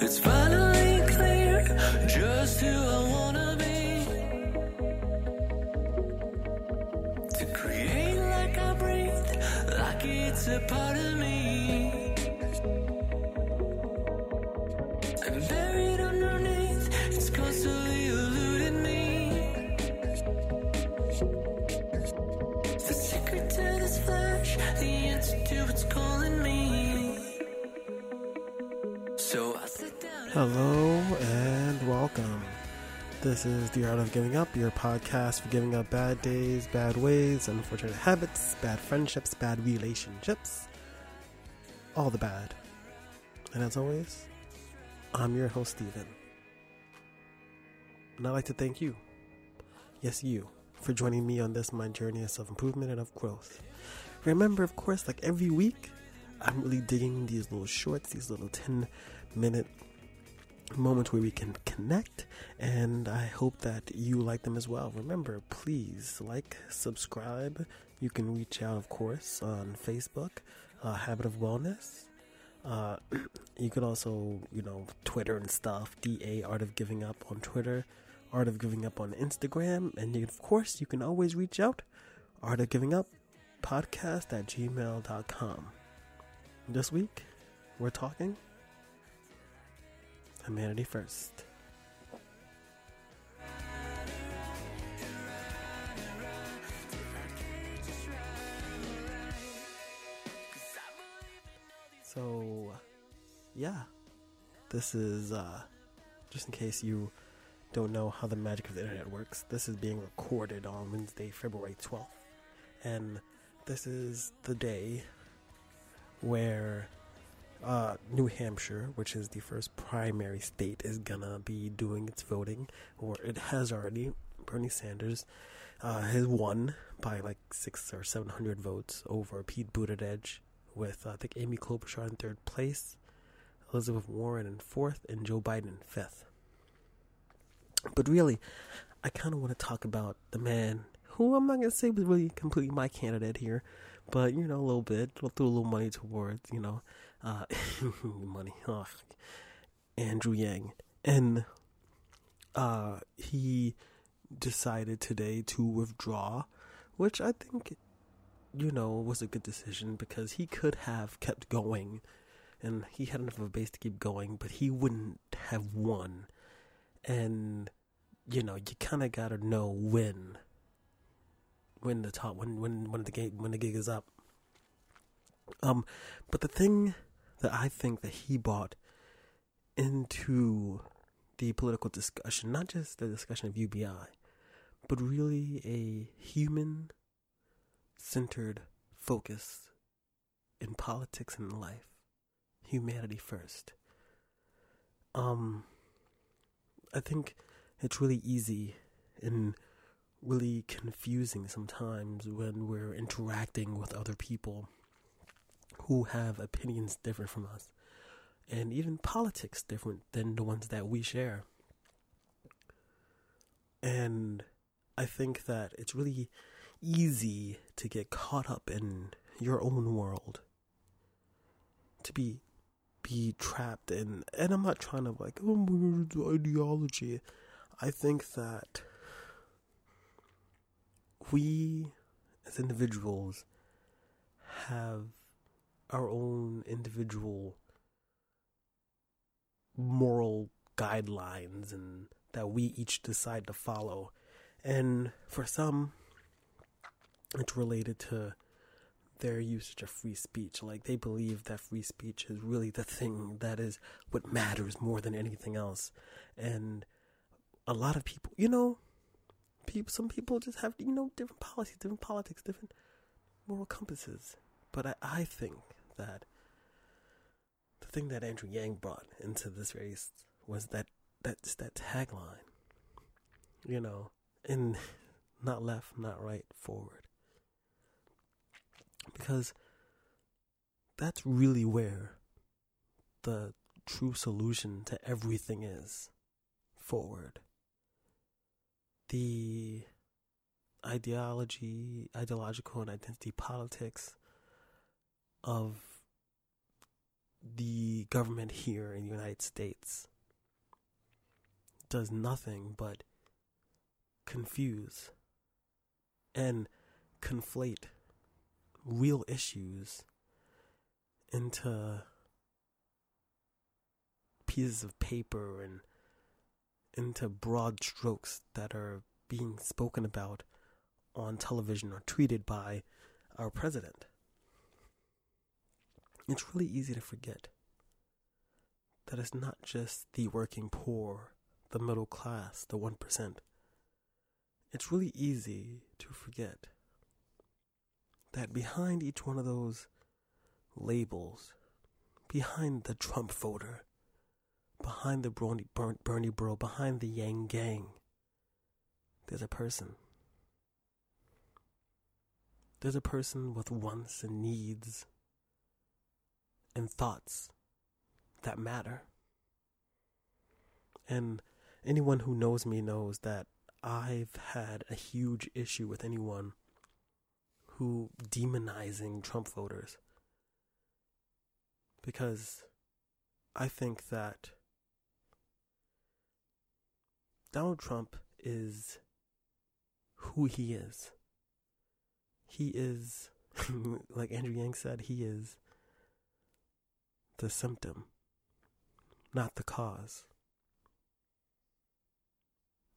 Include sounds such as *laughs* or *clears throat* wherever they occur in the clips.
It's finally clear just who I wanna be. To create like I breathe, like it's a part of me. And buried underneath, it's constantly eluding me. The secret to this flash, the answer to what's calling me. Hello and welcome. This is The Art of Giving Up, your podcast for giving up bad days, bad ways, unfortunate habits, bad friendships, bad relationships, all the bad. And as always, I'm your host, Steven. And I'd like to thank you, yes, you, for joining me on this my journey of self improvement and of growth. Remember, of course, like every week, I'm really digging these little shorts, these little 10 minute moments where we can connect and i hope that you like them as well. Remember please like subscribe. You can reach out of course on facebook uh, habit of wellness. Uh, *clears throat* you could also you know twitter and stuff da art of giving up on twitter art of giving up on instagram and of course you can always reach out art of giving up podcast at gmail.com this week we're talking humanity first. So, yeah, this is uh, just in case you don't know how the magic of the internet works. This is being recorded on Wednesday, February 12th, and this is the day where uh, New Hampshire, which is the first primary state, is gonna be doing its voting, or it has already. Bernie Sanders uh, has won by like six or seven hundred votes over Pete Buttigieg, with uh, I think Amy Klobuchar in third place, Elizabeth Warren in fourth, and Joe Biden in fifth. But really, I kind of want to talk about the man who I'm not gonna say was really completely my candidate here, but you know a little bit. We'll throw a little money towards you know uh, *laughs* money. Ugh. Andrew Yang, and uh, he decided today to withdraw, which I think you know was a good decision because he could have kept going, and he had enough of a base to keep going, but he wouldn't have won, and you know you kind of gotta know when when the top when when when the game when the gig is up. Um, but the thing that I think that he bought into the political discussion, not just the discussion of UBI, but really a human centered focus in politics and life. Humanity first. Um I think it's really easy and really confusing sometimes when we're interacting with other people who have opinions different from us and even politics different than the ones that we share. And I think that it's really easy to get caught up in your own world. To be be trapped in and I'm not trying to like oh ideology. I think that we as individuals have our own individual moral guidelines and that we each decide to follow. And for some, it's related to their usage of free speech. Like they believe that free speech is really the thing that is what matters more than anything else. And a lot of people, you know, people, some people just have, you know, different policies, different politics, different moral compasses. But I, I think that the thing that Andrew Yang brought into this race was that that's that tagline. You know, and not left, not right, forward. Because that's really where the true solution to everything is forward. The ideology, ideological and identity politics of the government here in the United States does nothing but confuse and conflate real issues into pieces of paper and into broad strokes that are being spoken about on television or tweeted by our president. It's really easy to forget that it's not just the working poor, the middle class, the 1%. It's really easy to forget that behind each one of those labels, behind the Trump voter, behind the Bernie, Bernie bro, behind the Yang gang, there's a person. There's a person with wants and needs and thoughts that matter. And anyone who knows me knows that I've had a huge issue with anyone who demonizing Trump voters. Because I think that Donald Trump is who he is. He is, *laughs* like Andrew Yang said, he is the symptom, not the cause.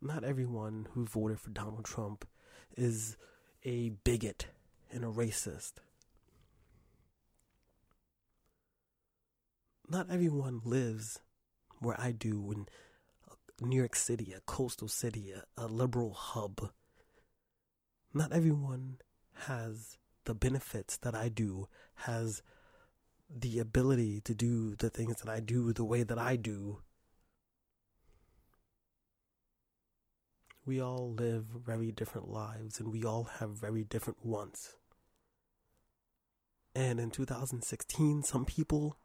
Not everyone who voted for Donald Trump is a bigot and a racist. Not everyone lives where I do in New York City, a coastal city, a, a liberal hub. Not everyone has the benefits that I do, has the ability to do the things that I do the way that I do. We all live very different lives and we all have very different wants. And in 2016, some people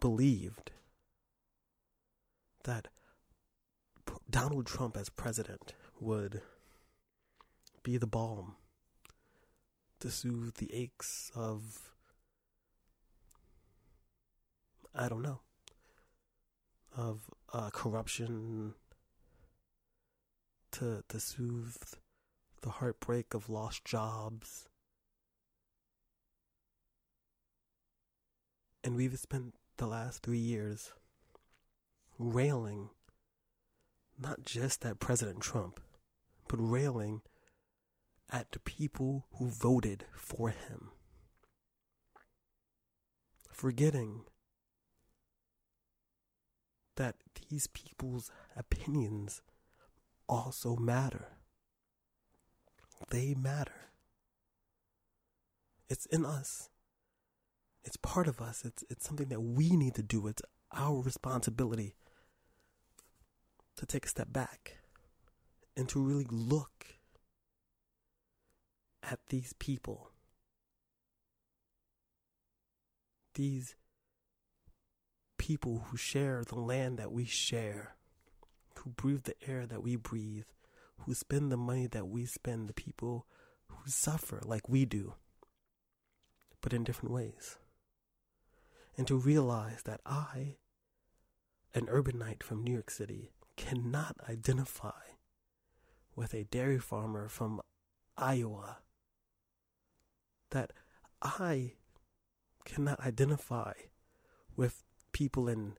believed that Donald Trump as president would be the balm to soothe the aches of, I don't know, of uh, corruption, to, to soothe the heartbreak of lost jobs. And we've spent the last three years railing not just at President Trump, but railing at the people who voted for him. Forgetting that these people's opinions also matter. They matter. It's in us. It's part of us. It's it's something that we need to do. It's our responsibility to take a step back and to really look at these people. These people who share the land that we share, who breathe the air that we breathe, who spend the money that we spend, the people who suffer like we do, but in different ways. And to realize that I, an urbanite from New York City, cannot identify with a dairy farmer from Iowa that I cannot identify with people in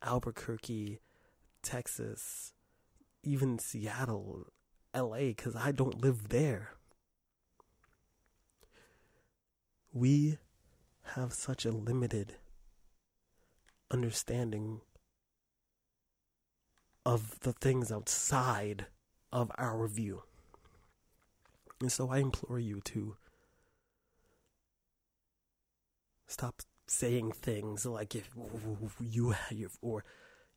Albuquerque, Texas, even Seattle, LA, because I don't live there. We have such a limited understanding of the things outside of our view. And so I implore you to stop saying things like if *laughs* you or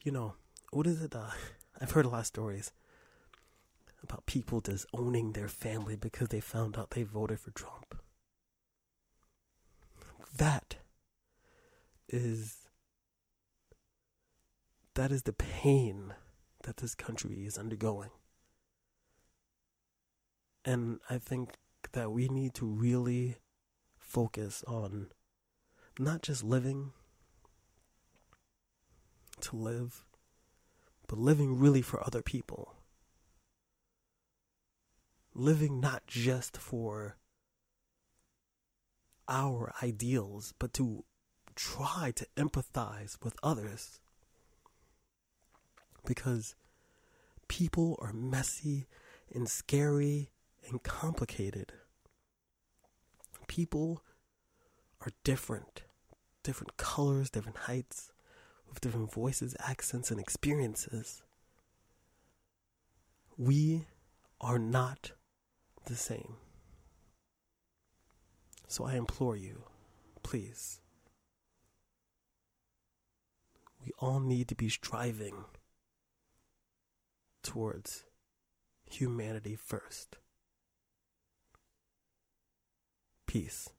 you know what is it uh, *laughs* i've heard a lot of stories about people disowning their family because they found out they voted for trump. That is that is the pain that this country is undergoing. And i think that we need to really focus on not just living, to live, but living really for other people. Living not just for our ideals, but to try to empathize with others. Because people are messy and scary and complicated. People are different, different colors, different heights, with different voices, accents, and experiences. We are not the same. So I implore you, please. We all need to be striving towards humanity first. Peace.